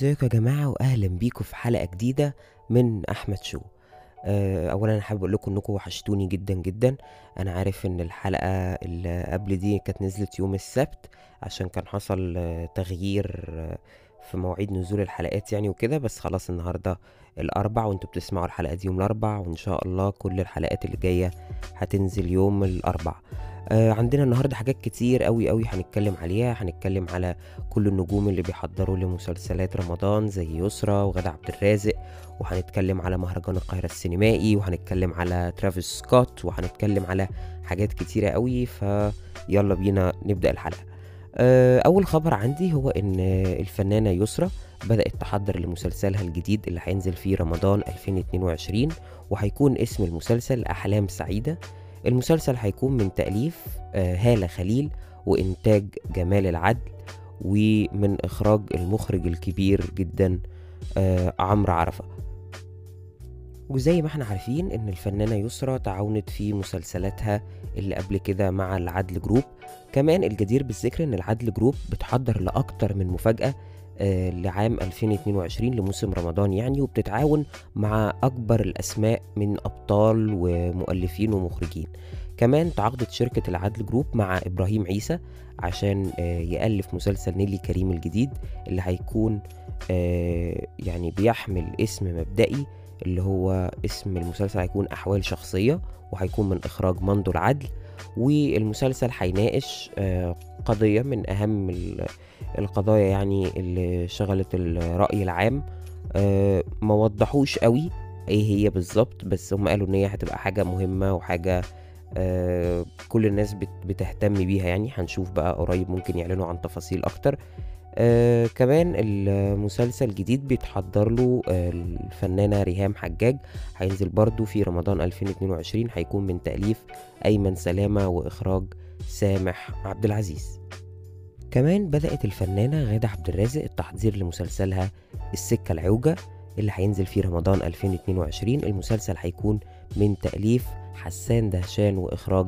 إزيكم يا جماعة؟ واهلا بيكم في حلقة جديدة من أحمد شو. آه، اولا أنا حابب أقول لكم إنكم وحشتوني جدا جدا. أنا عارف إن الحلقة اللي قبل دي كانت نزلت يوم السبت عشان كان حصل آه، تغيير آه، في مواعيد نزول الحلقات يعني وكده بس خلاص النهاردة الأربع وانتوا بتسمعوا الحلقة دي يوم الأربع وإن شاء الله كل الحلقات اللي جاية هتنزل يوم الأربع. آه، عندنا النهارده حاجات كتير قوي قوي هنتكلم عليها. هنتكلم على كل النجوم اللي بيحضروا لمسلسلات رمضان زي يسرا وغادة عبد الرازق وهنتكلم على مهرجان القاهرة السينمائي وهنتكلم على ترافيس سكوت وهنتكلم على حاجات كتيرة قوي فيلا بينا نبدأ الحلقة. آه، أول خبر عندي هو إن الفنانة يسرا بدأت تحضر لمسلسلها الجديد اللي هينزل فيه رمضان 2022 وهيكون اسم المسلسل أحلام سعيدة. المسلسل هيكون من تأليف آه، هالة خليل وإنتاج جمال العدل ومن إخراج المخرج الكبير جدا آه، عمرو عرفة. وزي ما إحنا عارفين إن الفنانة يسرا تعاونت في مسلسلاتها اللي قبل كده مع العدل جروب. كمان الجدير بالذكر إن العدل جروب بتحضر لأكتر من مفاجأة آه، لعام 2022 لموسم رمضان يعني وبتتعاون مع أكبر الأسماء من أبطال ومؤلفين ومخرجين. كمان تعاقدت شركة العدل جروب مع إبراهيم عيسى عشان آه، يألف مسلسل نيلي كريم الجديد اللي هيكون آه، يعني بيحمل اسم مبدئي اللي هو اسم المسلسل هيكون أحوال شخصية وهيكون من إخراج مندو العدل. والمسلسل هيناقش آه، قضية من أهم ال- القضايا يعني اللي شغلت الرأي العام. آه، ما وضحوش قوي إيه هي بالظبط بس هم قالوا إن هي هتبقى حاجة مهمة وحاجة آه، كل الناس بت- بتهتم بيها يعني. هنشوف بقى قريب ممكن يعلنوا عن تفاصيل أكتر. آه كمان المسلسل الجديد بيتحضر له آه الفنانة ريهام حجاج. هينزل برضو في رمضان 2022 هيكون من تأليف أيمن سلامة وإخراج سامح عبد العزيز. كمان بدأت الفنانة غادة عبد الرازق التحضير لمسلسلها السكة العوجة اللي هينزل في رمضان 2022 المسلسل هيكون من تأليف حسان دهشان وإخراج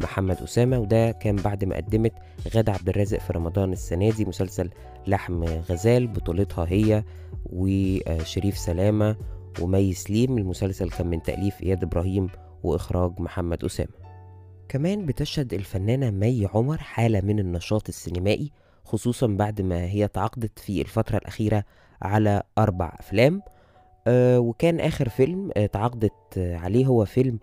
محمد أسامة وده كان بعد ما قدمت غادة عبد الرازق في رمضان السنة دي مسلسل لحم غزال بطولتها هي وشريف سلامة ومي سليم. المسلسل كان من تأليف إياد إبراهيم وإخراج محمد أسامة. كمان بتشهد الفنانة مي عمر حالة من النشاط السينمائي خصوصا بعد ما هي تعاقدت في الفترة الأخيرة على أربع أفلام. آه وكان آخر فيلم آه تعاقدت عليه هو فيلم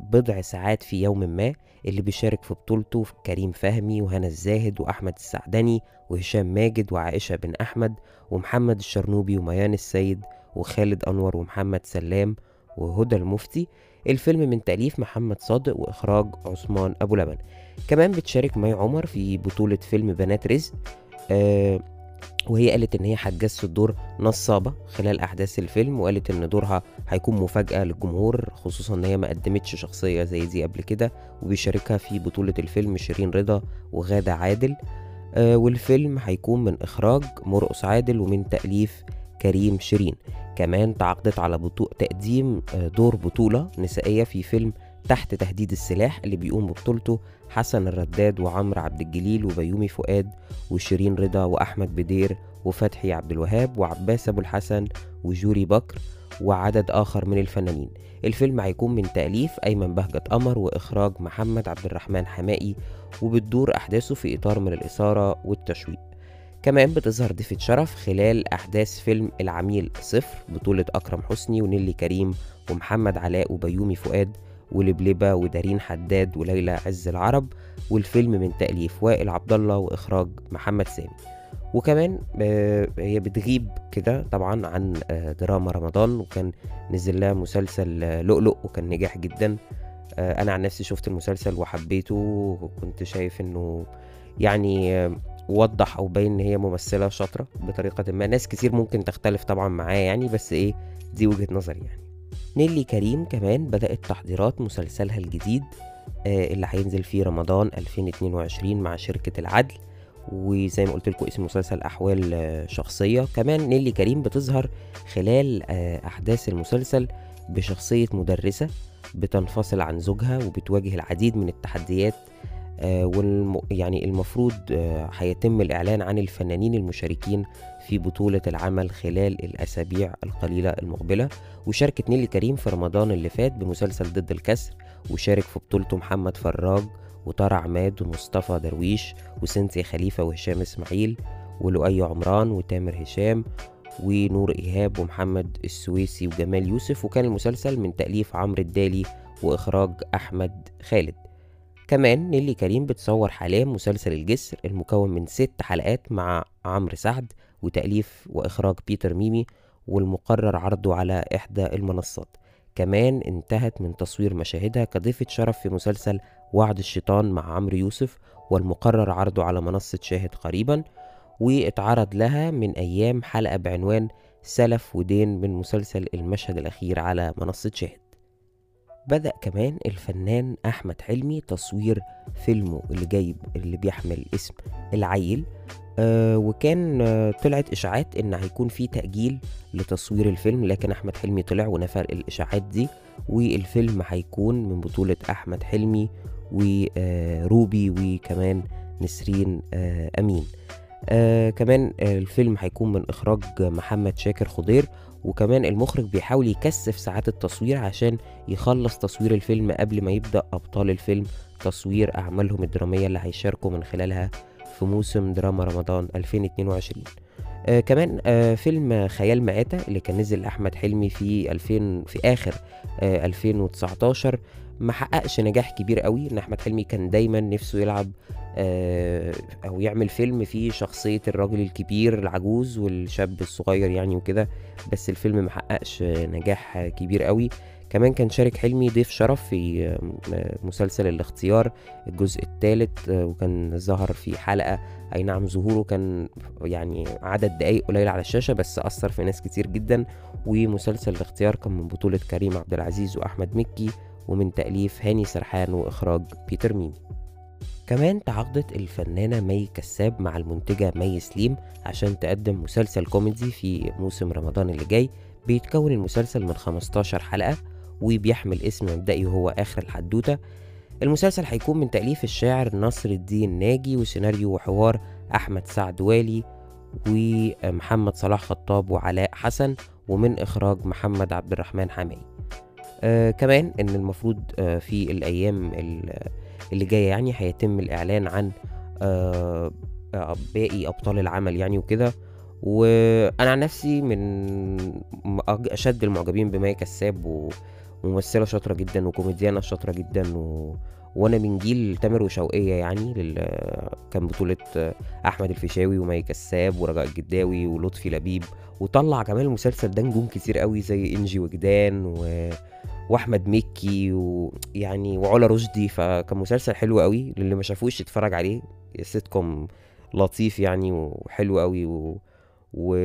بضع ساعات في يوم ما اللي بيشارك في بطولته كريم فهمي وهنا الزاهد وأحمد السعدني وهشام ماجد وعائشة بن أحمد ومحمد الشرنوبي وميان السيد وخالد أنور ومحمد سلام وهدى المفتي. الفيلم من تأليف محمد صادق وإخراج عثمان أبو لبن. كمان بتشارك مي عمر في بطولة فيلم بنات رزق. آه وهي قالت إن هي هتجسد دور نصابة خلال أحداث الفيلم وقالت إن دورها هيكون مفاجأة للجمهور خصوصا إن هي ما قدمتش شخصية زي دي قبل كده وبيشاركها في بطولة الفيلم شيرين رضا وغادة عادل. آه والفيلم هيكون من إخراج مرقص عادل ومن تأليف كريم شيرين. كمان تعاقدت على بطو... تقديم آه، دور بطولة نسائية في فيلم تحت تهديد السلاح اللي بيقوم ببطولته حسن الرداد وعمرو عبد الجليل وبيومي فؤاد وشيرين رضا وأحمد بدير وفتحي عبد الوهاب وعباس أبو الحسن وجوري بكر وعدد آخر من الفنانين. الفيلم هيكون من تأليف أيمن بهجت قمر وإخراج محمد عبد الرحمن حمائي وبتدور أحداثه في إطار من الإثارة والتشويق. كمان بتظهر ضيفة شرف خلال أحداث فيلم العميل صفر بطولة أكرم حسني ونيلي كريم ومحمد علاء وبيومي فؤاد ولبلبة ودارين حداد وليلى عز العرب والفيلم من تأليف وائل عبد الله وإخراج محمد سامي. وكمان آه، هي بتغيب كده طبعا عن آه، دراما رمضان وكان نزل لها مسلسل آه، لؤلؤ وكان نجاح جدا. أنا عن نفسي شفت المسلسل وحبيته وكنت شايف إنه يعني وضح أو باين إن هي ممثلة شاطرة بطريقة ما. ناس كتير ممكن تختلف طبعا معاه يعني بس إيه دي وجهة نظري يعني. نيلي كريم كمان بدأت تحضيرات مسلسلها الجديد آه، اللي هينزل في رمضان 2022 مع شركة العدل وزي ما قلت لكم اسم المسلسل أحوال آه، شخصية. كمان نيلي كريم بتظهر خلال آه، أحداث المسلسل بشخصية مدرسة بتنفصل عن زوجها وبتواجه العديد من التحديات والم... يعني المفروض آه هيتم الإعلان عن الفنانين المشاركين في بطولة العمل خلال الأسابيع القليلة المقبلة. وشاركت نيلي كريم في رمضان اللي فات بمسلسل ضد الكسر. وشارك في بطولته محمد فراج وطارق عماد ومصطفى درويش وسنتي خليفة وهشام إسماعيل ولؤي عمران وتامر هشام ونور إيهاب ومحمد السويسي وجمال يوسف. وكان المسلسل من تأليف عمرو الدالي وإخراج أحمد خالد. كمان نيلي كريم بتصور حاليا مسلسل الجسر المكون من ست حلقات مع عمرو سعد وتأليف وإخراج بيتر ميمي والمقرر عرضه على إحدى المنصات. كمان انتهت من تصوير مشاهدها كضيفة شرف في مسلسل وعد الشيطان مع عمرو يوسف والمقرر عرضه على منصة شاهد قريبا واتعرض لها من أيام حلقة بعنوان سلف ودين من مسلسل المشهد الأخير على منصة شاهد. بدأ كمان الفنان أحمد حلمي تصوير فيلمه اللي جايب اللي بيحمل اسم العيل. آه وكان آه طلعت إشاعات إن هيكون في تأجيل لتصوير الفيلم لكن أحمد حلمي طلع ونفى الإشاعات دي والفيلم هيكون من بطولة أحمد حلمي وروبي وكمان نسرين آه أمين. آه كمان الفيلم هيكون من إخراج محمد شاكر خضير وكمان المخرج بيحاول يكثف ساعات التصوير عشان يخلص تصوير الفيلم قبل ما يبدأ أبطال الفيلم تصوير أعمالهم الدرامية اللي هيشاركوا من خلالها في موسم دراما رمضان 2022 آه كمان آه فيلم خيال مآتة اللي كان نزل أحمد حلمي في 2000 في آخر آه 2019 ما حققش نجاح كبير قوي. إن أحمد حلمي كان دايما نفسه يلعب آه أو يعمل فيلم فيه شخصية الراجل الكبير العجوز والشاب الصغير يعني وكده. بس الفيلم ما حققش نجاح كبير قوي. كمان كان شارك حلمي ضيف شرف في مسلسل الاختيار الجزء الثالث وكان ظهر في حلقة أي نعم ظهوره كان يعني عدد دقايق قليل على الشاشة بس أثر في ناس كتير جدا. ومسلسل الاختيار كان من بطولة كريم عبد العزيز وأحمد مكي. ومن تأليف هاني سرحان وإخراج بيتر ميمي كمان تعاقدت الفنانة مي كساب مع المنتجة مي سليم عشان تقدم مسلسل كوميدي في موسم رمضان اللي جاي بيتكون المسلسل من 15 حلقة وبيحمل اسم مبدئي وهو آخر الحدوتة. المسلسل هيكون من تأليف الشاعر نصر الدين ناجي وسيناريو وحوار أحمد سعد والي ومحمد صلاح خطاب وعلاء حسن ومن إخراج محمد عبد الرحمن حماي آه كمان إن المفروض آه في الأيام اللي جاية يعني هيتم الإعلان عن آه باقي أبطال العمل يعني وكده. وأنا عن نفسي من أشد المعجبين بمي كساب وممثله شاطرة جدا وكوميديانة شاطرة جدا و... وأنا من جيل تامر وشوقية يعني لل... كان بطولة أحمد الفيشاوي ومي كساب ورجاء الجداوي ولطفي لبيب وطلع كمان المسلسل ده نجوم كتير قوي زي إنجي وجدان و... وأحمد مكي ويعني وعلا رشدي فكان مسلسل حلو قوي للي ما شافوش يتفرج عليه سيت كوم لطيف يعني وحلو قوي و... و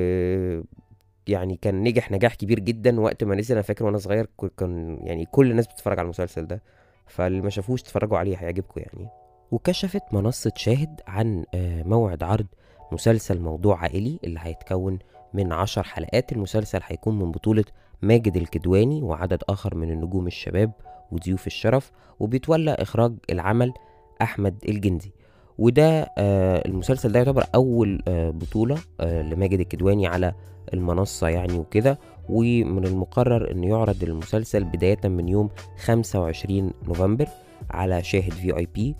يعني كان نجح نجاح كبير جدا وقت ما نزل. أنا فاكر وأنا صغير كان يعني كل الناس بتتفرج على المسلسل ده فاللي ما شافوش تتفرجوا عليه هيعجبكم يعني. وكشفت منصة شاهد عن موعد عرض مسلسل موضوع عائلي اللي هيتكون من عشر حلقات. المسلسل هيكون من بطولة ماجد الكدواني وعدد آخر من النجوم الشباب وضيوف الشرف وبيتولى إخراج العمل أحمد الجندي. وده آه المسلسل ده يعتبر أول آه بطولة آه لماجد الكدواني على المنصة يعني وكده. ومن المقرر أن يعرض المسلسل بداية من يوم 25 نوفمبر على شاهد في اي بي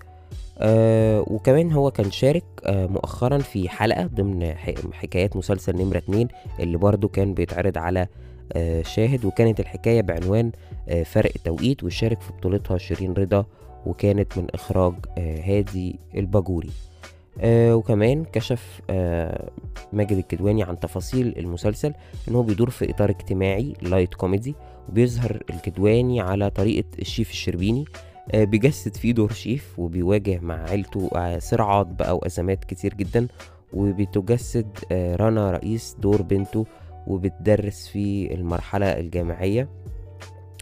وكمان هو كان شارك مؤخرا في حلقة ضمن حكايات مسلسل نمرة 2 اللي برضو كان بيتعرض على شاهد. وكانت الحكاية بعنوان فرق توقيت. وشارك في بطولتها شيرين رضا وكانت من إخراج آه هادي الباجوري. آه وكمان كشف آه ماجد الكدواني عن تفاصيل المسلسل إن هو بيدور في إطار اجتماعي light كوميدي وبيظهر الكدواني على طريقة الشيف الشربيني بيجسد فيه دور شيف وبيواجه مع عيلته صراعات بقى وأزمات كتير جدا وبتجسد رنا رئيس دور بنته وبتدرس في المرحلة الجامعية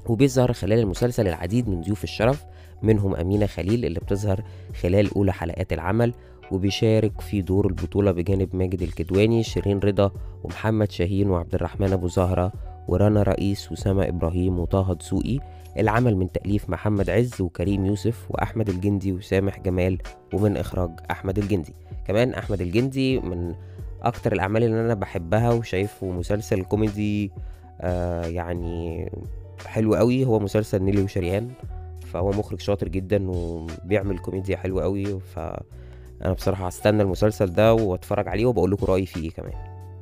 وبيظهر خلال المسلسل العديد من ضيوف الشرف. منهم أمينة خليل اللي بتظهر خلال أولى حلقات العمل وبيشارك في دور البطولة بجانب ماجد الكدواني شيرين رضا ومحمد شاهين وعبد الرحمن أبو زهرة ورنا رئيس وسما إبراهيم وطه دسوقي. العمل من تأليف محمد عز وكريم يوسف وأحمد الجندي وسامح جمال ومن إخراج أحمد الجندي. كمان أحمد الجندي من أكتر الأعمال اللي أنا بحبها وشايفه مسلسل كوميدي آه يعني حلو قوي. هو مسلسل نيلي وشريهان. فهو مخرج شاطر جدا وبيعمل كوميديا حلوة قوي فأنا بصراحة هستنى المسلسل ده وأتفرج عليه وبقول لكم رأيي فيه كمان.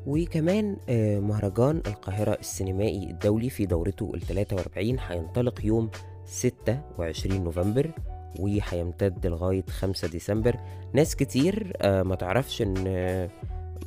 وكمان آه، مهرجان القاهرة السينمائي الدولي في دورته ال 43 هينطلق يوم 26 نوفمبر وهيمتد لغاية 5 ديسمبر. ناس كتير آه، ما تعرفش إن آه،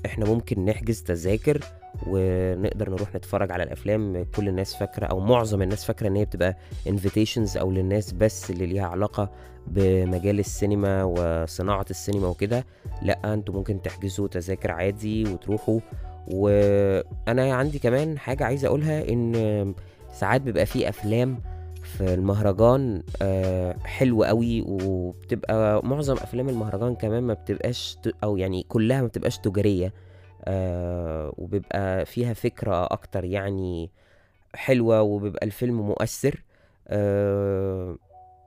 إحنا ممكن نحجز تذاكر ونقدر نروح نتفرج على الأفلام كل الناس فاكرة أو معظم الناس فاكرة إن هي بتبقى انفيتيشنز أو للناس بس اللي ليها علاقة بمجال السينما وصناعة السينما وكده. لأ أنتوا ممكن تحجزوا تذاكر عادي وتروحوا. وأنا عندي كمان حاجة عايز أقولها إن ساعات بيبقى في أفلام في المهرجان آه، حلوة قوي وبتبقى معظم أفلام المهرجان كمان ما بتبقاش أو يعني كلها ما بتبقاش تجارية. آه، وبيبقى فيها فكرة أكتر يعني حلوة وبيبقى الفيلم مؤثر آه،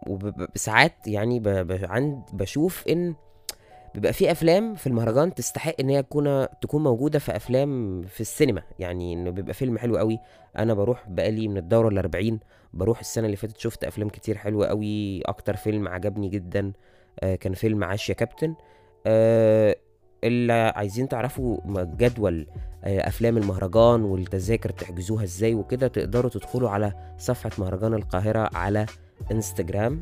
وبيبقى ساعات يعني ب- ب- عند بشوف إن بيبقى في أفلام في المهرجان تستحق إن هي تكون تكون موجودة في أفلام في السينما. يعني انه بيبقى فيلم حلو قوي أنا بروح بقالي من الدورة الأربعين بروح السنة اللي فاتت شفت أفلام كتير حلوة قوي أكتر فيلم عجبني جدا آه كان فيلم عاش يا كابتن. آه اللي عايزين تعرفوا جدول آه أفلام المهرجان والتذاكر تحجزوها إزاي وكده تقدروا تدخلوا على صفحة مهرجان القاهرة على إنستجرام.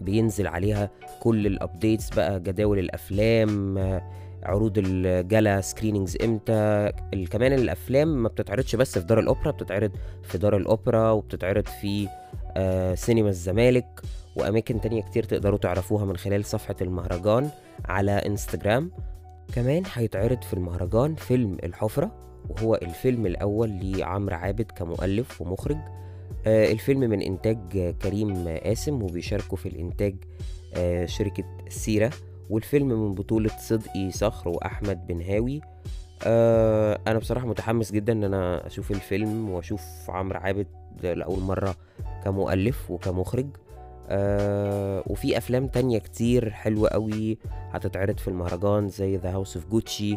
بينزل عليها كل ال updates بقى جداول الأفلام آه، عروض ال gala screenings إمتى. كمان الأفلام ما بتتعرضش بس في دار الأوبرا بتتعرض في دار الأوبرا وبتتعرض في آه، سينما الزمالك وأماكن تانية كتير تقدروا تعرفوها من خلال صفحة المهرجان على إنستجرام. كمان هيتعرض في المهرجان فيلم الحفرة وهو الفيلم الأول لعمرو عابد كمؤلف ومخرج. آه، الفيلم من إنتاج كريم قاسم وبيشاركوا في الإنتاج آه، شركة سيرة. والفيلم من بطولة صدقي صخر وأحمد بنهاوي. آه، أنا بصراحة متحمس جدا إن أنا أشوف الفيلم وأشوف عمرو عابد لأول مرة كمؤلف وكمخرج. آه وفي أفلام تانية كتير حلوة قوي هتتعرض في المهرجان زي The House of Gucci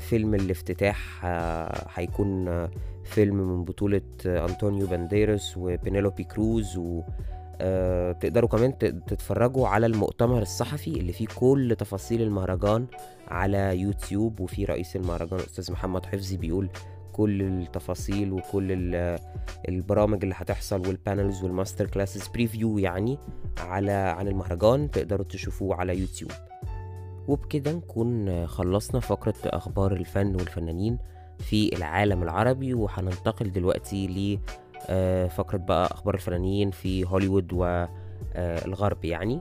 فيلم الافتتاح آه هيكون آه فيلم من بطولة آه أنطونيو بانديرس وبينيلوبي كروز و تقدروا كمان تتفرجوا على المؤتمر الصحفي اللي فيه كل تفاصيل المهرجان على يوتيوب وفي رئيس المهرجان أستاذ محمد حفظي بيقول كل التفاصيل وكل ال- البرامج اللي هتحصل وال panels وال master classes preview يعني على عن المهرجان تقدروا تشوفوه على يوتيوب. وبكده نكون خلصنا فقرة أخبار الفن والفنانين في العالم العربي وهننتقل دلوقتي ل آه، بقى أخبار الفنانين في هوليوود والغرب يعني.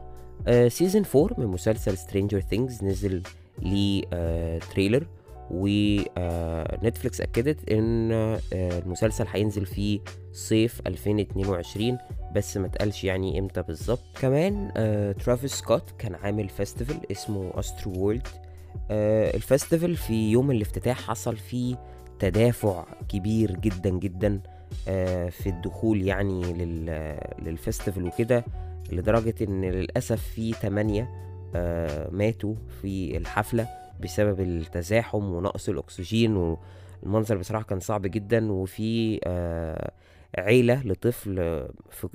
season 4 من مسلسل Stranger Things نزل لي آه، trailer ونتفليكس أكدت إن آه، المسلسل هينزل في صيف 2022 بس ما تقالش يعني إمتى بالظبط. كمان آه، ترافيس سكوت كان عامل festival اسمه Astroworld آه، ال festival في يوم الافتتاح حصل فيه تدافع كبير جدا جدا آه، في الدخول يعني لل- لل festival وكده لدرجة إن للأسف في تمانية آه، ماتوا في الحفلة. بسبب التزاحم ونقص الأكسجين والمنظر بصراحة كان صعب جدا. وفي آه، عيلة لطفل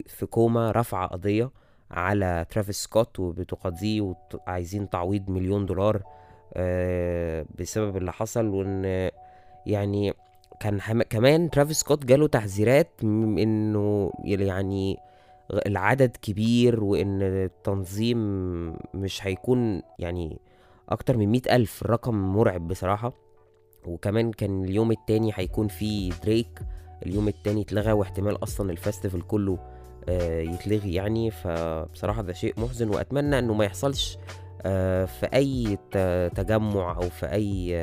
في- كوما رفع قضية على ترافيس سكوت وبتقاضيه وعايزين تعويض مليون دولار آه، بسبب اللي حصل. وإن يعني كان كمان ترافيس سكوت جاله تحذيرات إنه يعني العدد كبير وإن التنظيم مش هيكون يعني أكتر من مئة ألف الرقم مرعب بصراحة. وكمان كان اليوم التاني هيكون فيه دريك اليوم التاني اتلغى واحتمال أصلا الفestival كله آه، يتلغي يعني. فبصراحة ده شيء محزن وأتمنى إنه ما يحصلش آه، في أي تجمع أو في أي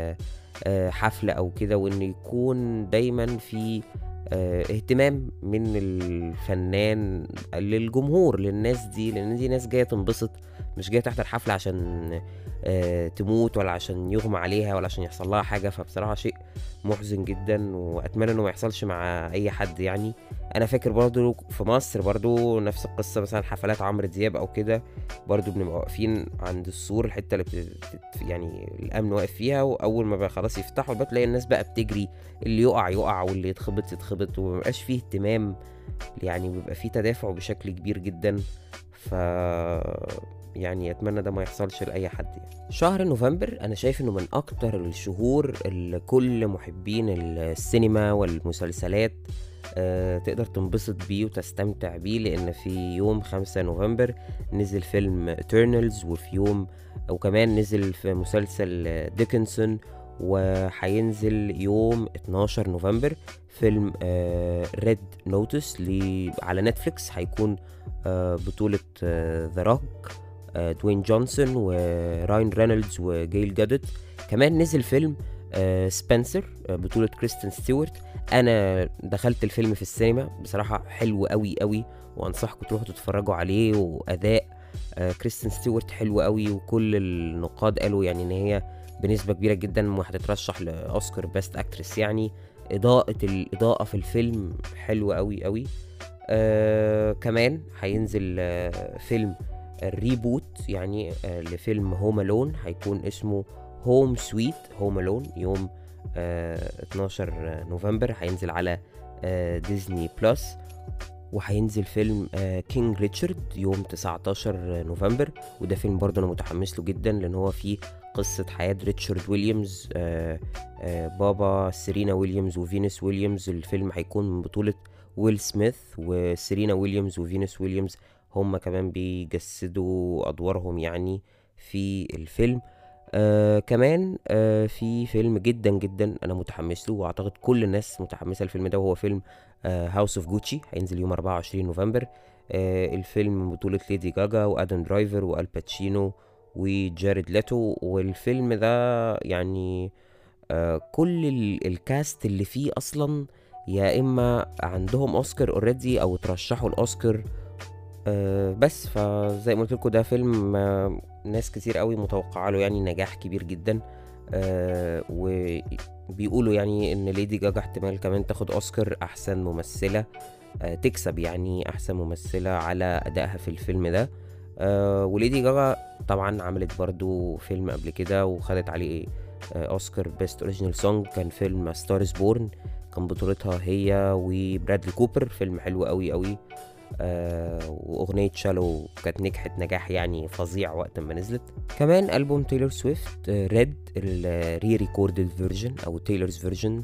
آه، حفلة أو كده. وان يكون دايما في اهتمام من الفنان للجمهور للناس دي. لأن دي ناس جاية تنبسط مش جاية تحضر حفلة عشان آه، تموت ولا عشان يغمى عليها ولا عشان يحصل لها حاجة. فبصراحة شيء محزن جدا وأتمنى إنه ما يحصلش مع أي حد يعني. أنا فاكر برضو في مصر برضو نفس القصة مثلا حفلات عمرو دياب أو كده برضو بنبقى واقفين عند السور الحتة اللي بت... يعني الأمن واقف فيها. وأول ما خلاص يفتحوا الباب تلاقي الناس بقى بتجري اللي يقع يقع واللي يتخبط يتخبط ومبقاش فيه اهتمام. يعني بيبقى فيه تدافع بشكل كبير جدا. ف يعني اتمنى ده ما يحصلش لأي حد يعني. شهر نوفمبر أنا شايف إنه من أكتر الشهور اللي كل محبين السينما والمسلسلات آه، تقدر تنبسط بيه وتستمتع بيه لأن في يوم خمسة نوفمبر نزل فيلم Eternals وفي يوم وكمان نزل في مسلسل Dickinson وهينزل يوم 12 نوفمبر فيلم Red آه Notice على نتفليكس هيكون آه بطولة The Rock دوين جونسون ورايان رينولدز وجيل جادت كمان نزل فيلم سبنسر بطولة كريستين ستيوارت أنا دخلت الفيلم في السينما بصراحة حلو قوي قوي وأنصحكم تروحوا تتفرجوا عليه وأداء كريستين ستيوارت حلو قوي وكل النقاد قالوا يعني إن هي بنسبة كبيرة جدا وهتترشح لأوسكار Best Actress يعني إضاءة الاضاءة في الفيلم حلوة قوي قوي آه كمان هينزل آه فيلم ال reboot يعني آه لفيلم Home Alone هيكون اسمه Home Sweet Home Alone يوم آه 12 نوفمبر. هينزل على آه ديزني بلس. وهينزل فيلم آه كينج ريتشارد يوم 19 نوفمبر. وده فيلم برضه أنا متحمس له جدا لأن هو فيه قصة حياة ريتشارد ويليامز آه آه بابا سيرينا ويليامز وفينوس ويليامز. الفيلم هيكون من بطولة ويل سميث وسيرينا ويليامز وفينوس ويليامز هم كمان بيجسدوا أدوارهم يعني في الفيلم. آه كمان آه في فيلم جدا جدا أنا متحمس له وأعتقد كل الناس متحمسة للفيلم ده وهو فيلم House of Gucci هينزل يوم 24 نوفمبر. آه الفيلم بطولة ليدي جاجا وادم درايفر وآل باتشينو وجاريد ليتو والفيلم ده يعني آه كل ال cast اللي فيه أصلا يا إما عندهم أوسكار already أو ترشحوا الأوسكار أه بس فزي ما قلت لكم ده فيلم أه ناس كتير قوي متوقعة له يعني نجاح كبير جدا أه وبيقولوا يعني إن ليدي جاجا احتمال كمان تاخد أوسكار أحسن ممثلة أه تكسب يعني أحسن ممثلة على أدائها في الفيلم ده. أه وليدي جاجا طبعا عملت برضو فيلم قبل كده وخدت عليه أوسكار Best Original Song كان فيلم Star Is Born كان بطولتها هي وبرادلي كوبر فيلم حلو قوي قوي. آه وأغنية Shallow كانت نجحت نجاح يعني فظيع وقت ما نزلت. كمان ألبوم تايلور سويفت Red ال re-recorded version أو Taylor's Version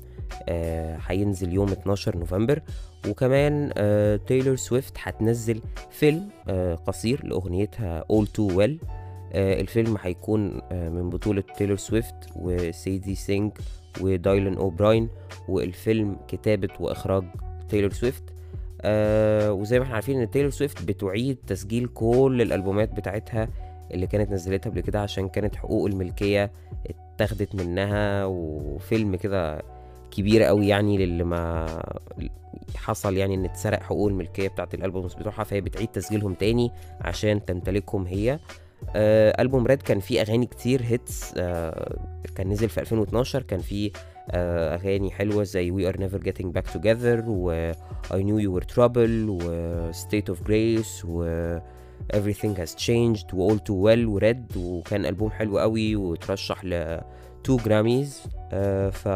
هينزل آه يوم 12 نوفمبر. وكمان آه تايلور سويفت هتنزل فيلم آه قصير لأغنيتها Too Well. آه الفيلم هيكون آه من بطولة تايلور سويفت وسيدي سينك وديلان أوبراين. والفيلم كتابة وإخراج تايلور سويفت آه وزي ما إحنا عارفين إن تايلور سويفت بتعيد تسجيل كل الألبومات بتاعتها اللي كانت نزلتها قبل كده عشان كانت حقوق الملكية اتاخدت منها وفيلم كده كبير قوي يعني للي ما حصل يعني إن اتسرق حقوق الملكية بتاعت ال albums بتوعها فهي بتعيد تسجيلهم تاني عشان تمتلكهم هي. آه ألبوم Red كان فيه أغاني كتير hits آه كان نزل في 2012 كان فيه أغاني حلوة زي We Are Never Getting Back Together و I Knew You Were Trouble و State of Grace و Everything Has Changed و All Too Well و Red وكان ألبوم حلو قوي وترشح ل 2 Grammys آه ف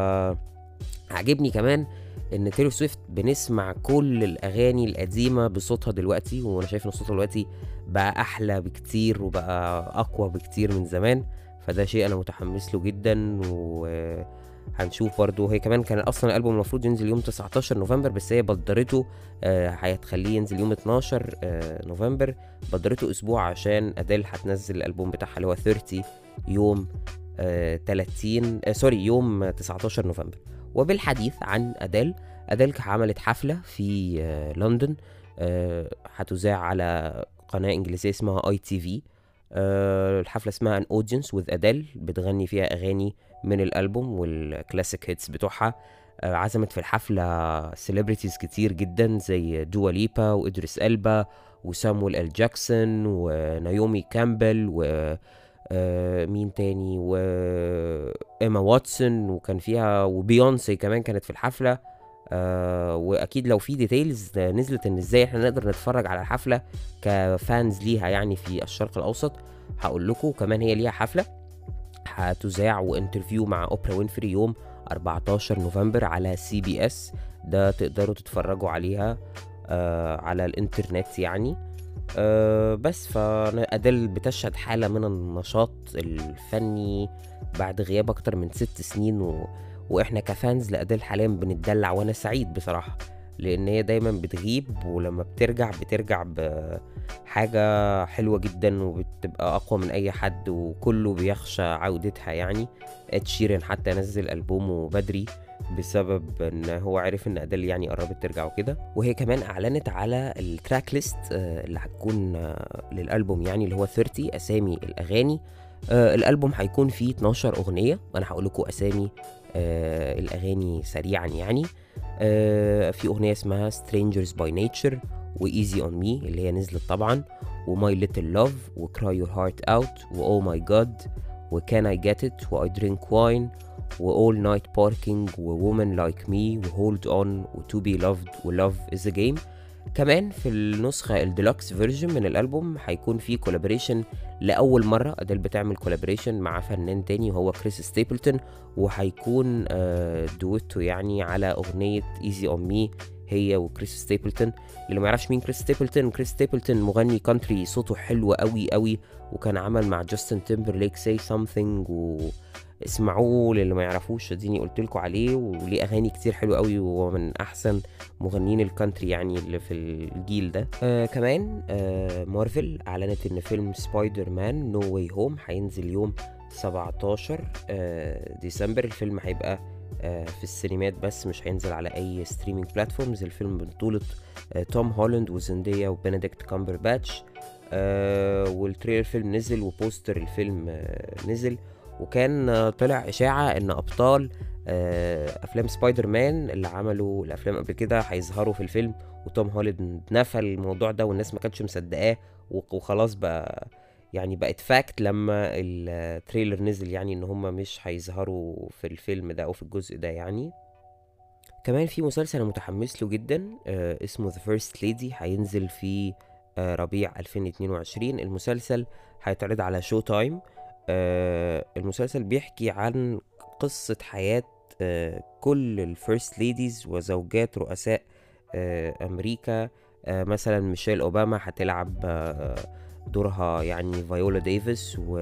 عجبني كمان إن تايلور سويفت بنسمع كل الأغاني القديمة بصوتها دلوقتي وأنا شايف إن صوتها دلوقتي بقى أحلى بكتير وبقى أقوى بكتير من زمان فده شيء أنا متحمس له جدا وهنشوف برضو. هي كمان كان أصلا الألبوم المفروض ينزل يوم 19 نوفمبر بس هي بدرته آه هتخليه ينزل يوم 12 آه نوفمبر. بدرته أسبوع عشان أديل هتنزل الألبوم بتاعها اللي هو 30 يوم آه 30 آه sorry يوم 19 نوفمبر. وبالحديث عن أديل أديل عملت حفلة في آه لندن آه هتذاع على قناة إنجليزية اسمها آي تي في. الحفلة اسمها An Audience with أديل بتغني فيها أغاني من الألبوم وال classic hits بتوعها. آه عزمت في الحفلة celebrities كتير جدا زي دوا ليبا وإدريس ألبا وسامويل ال جاكسون ونايومي كامبل و آه، مين تاني؟ وايما واتسون وكان فيها وبيونسي كمان كانت في الحفلة. آه واكيد لو في details نزلت ان إزاي إحنا نقدر نتفرج على الحفله ك fans ليها يعني في الشرق الأوسط هقول لكم كمان هي ليها حفلة هتذاع و interview مع أوبرا وينفري يوم 14 نوفمبر على سي بي إس. ده تقدروا تتفرجوا عليها آه على الإنترنت يعني. آه بس فأديل بتشهد حالة من النشاط الفني بعد غياب أكتر من ست سنين و... وإحنا كفانز لأديل حاليا بنتدلع وأنا سعيد بصراحة لأن هي دايما بتغيب ولما بترجع بترجع بحاجة حلوة جدا وبتبقى أقوى من أي حد وكله بيخشى عودتها يعني. اد شيرين حتى نزل ألبومه بدري بسبب إن هو عرف إن أديل يعني قربت ترجع وكده. وهي كمان أعلنت على ال track list اللي هتكون آه، للألبوم يعني اللي هو 30 أسامي الأغاني. آه، الألبوم هيكون فيه 12 أغنية. وأنا هقول لكم أسامي آه، الأغاني سريعا يعني. في أغنية اسمها Strangers by Nature و Easy On Me اللي هي نزلت طبعا و My Little Love و Cry Your Heart Out و Oh My God و Can I Get It و I Drink Wine و All Night Parking و Woman Like Me و Hold On و To Be Loved و Love Is A Game. كمان في النسخة ال deluxe version من الألبوم هيكون في collaboration لأول مرة. أديل بتعمل collaboration مع فنان تاني وهو كريس ستيبلتون وهيكون دويتو يعني على أغنية Easy On Me هي وكريس ستيبلتون. اللي ما يعرفش مين كريس ستيبلتون كريس ستيبلتون مغني country صوته حلو قوي قوي وكان عمل مع جاستن تيمبرليك Say Something و اسمعوه للي ما يعرفوش اديني قلت لكم عليه وليه أغاني كتير حلوة قوي وهو من أحسن مغنيين ال country يعني اللي في الجيل ده. آه كمان آه مارفل أعلنت إن فيلم سبايدر مان No Way Home هينزل يوم 17 آه ديسمبر. الفيلم هيبقى آه في السينمات بس مش هينزل على أي streaming platforms الفيلم بطولة آه توم هولاند وزندايا وبنديكت كامبر باتش آه وال trailer فيلم نزل و poster الفيلم آه نزل. وكان طلع إشاعة إن أبطال آه، أفلام سبايدر مان اللي عملوا الأفلام قبل كده هيظهروا في الفيلم وتوم هولاند نفى الموضوع ده والناس ما كانتش مصدقاه وخلاص بقى يعني بقت fact لما ال trailer نزل يعني إن هم مش هيظهروا في الفيلم ده أو في الجزء ده يعني. كمان في مسلسل أنا متحمس له جدا آه اسمه The First Lady هينزل في آه ربيع 2022 المسلسل هيتعرض على شو تايم المسلسل بيحكي عن قصة حياة آه كل ال first ladies وزوجات رؤساء آه أمريكا. آه مثلا ميشيل أوباما هتلعب آه دورها يعني فايولا ديفيس و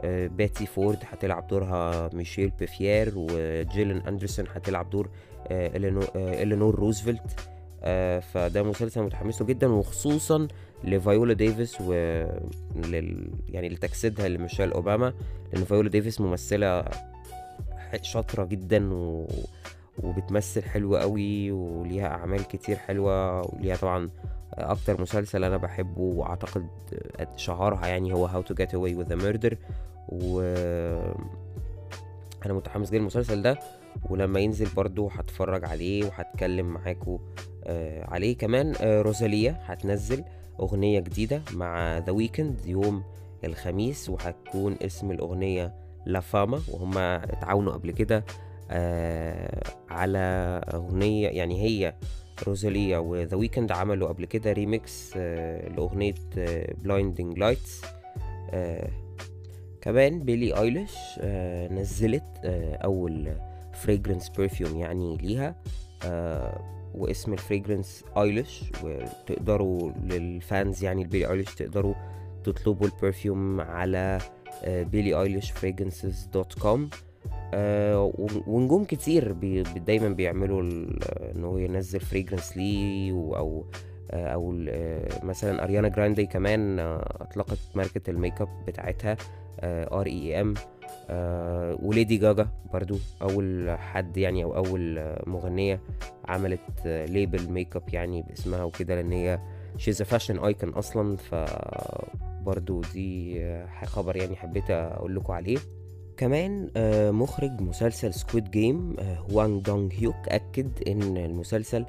آه، بيتي فورد هتلعب دورها ميشيل فايفر وجيلين أندرسون هتلعب دور آه، إلينور روزفلت. آه، فده مسلسل متحمس جدا وخصوصا لفايولا ديفيس و لل... يعني لتجسيدها لميشيل أوباما لأن فايولا ديفيس ممثلة شاطرة جدا و... وبتمثل حلو قوي وليها أعمال كتير حلوة وليها طبعا أكتر مسلسل أنا بحبه وأعتقد شهرها يعني هو How to Get Away with Murder و أنا متحمس جدا المسلسل ده ولما ينزل برضو هتفرج عليه وهتكلم معاكم آه عليه كمان آه روزاليا هتنزل أغنية جديدة مع ذا ويكند يوم الخميس وهتكون اسم الأغنية لا فاما وهم اتعاونوا قبل كده آه على أغنية يعني هي روزاليا وذا ويكند عملوا قبل كده ريميكس آه لأغنية Blinding Lights آه كمان بيلي ايليش آه نزلت آه أول fragrance perfume يعني ليها آه واسم ال fragrance ايليش وتقدروا لل fans يعني البيلي ايليش تقدروا تطلبوا ال perfume على بيلي ايليش fragrances dot com. ونجوم كتير بي دايما بيعملوا إن هو ينزل fragrance ليه أو آه، أو آه، مثلا اريانا جراندي كمان آه، أطلقت ماركة الميك اب بتاعتها r.e.m. آه وليدي جاجا برضو أول حد يعني أو أول مغنية عملت label makeup يعني باسمها وكده لأن هي she's fashion icon أصلا ف برضو دي خبر يعني حبيت أقول لكم عليه. كمان آه، مخرج مسلسل Squid Game هوانغ دونغ هيوك أكد إن المسلسل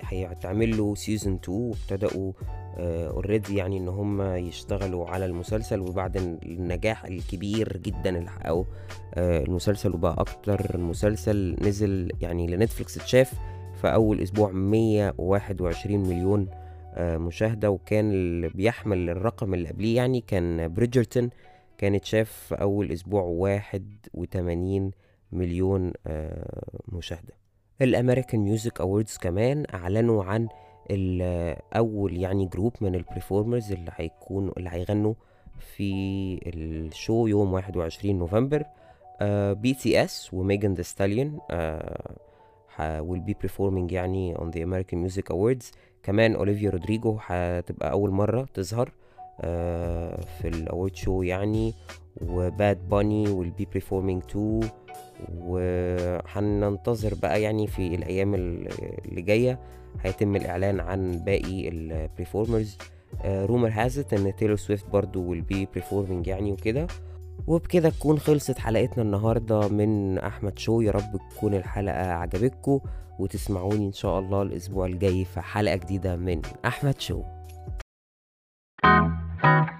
هيتعمل له season 2 وابتدأوا already يعني إن هم يشتغلوا على المسلسل وبعد النجاح الكبير جدا اللي حققه آه، المسلسل وبقى أكتر مسلسل نزل يعني لنتفليكس اتشاف في أول أسبوع 121 مليون آه، مشاهدة وكان اللي بيحمل الرقم اللي قبليه يعني كان بريدجرتون. كان اتشاف في أول أسبوع 81 مليون آه، مشاهدة. ال American Music Awards كمان أعلنوا عن ال- أول يعني جروب من ال performers اللي هيكونوا اللي هيغنوا في ال show يوم 21 نوفمبر بي تي اس وميجان ذا ستاليون will be performing يعني on the American Music Awards. كمان أوليفيا رودريجو هتبقى أول مرة تظهر. آه، في ال award show يعني وباد باني be performing too. وهننتظر بقى يعني في الأيام ال- اللي جاية. هيتم الإعلان عن باقي ال performers rumor has it إن تايلور سويفت برضو will be performing يعني وكده. وبكده تكون خلصت حلقتنا النهاردة من أحمد show. يا رب تكون الحلقة عجبتكم وتسمعوني إن شاء الله الأسبوع الجاي في حلقة جديدة من أحمد show. thank you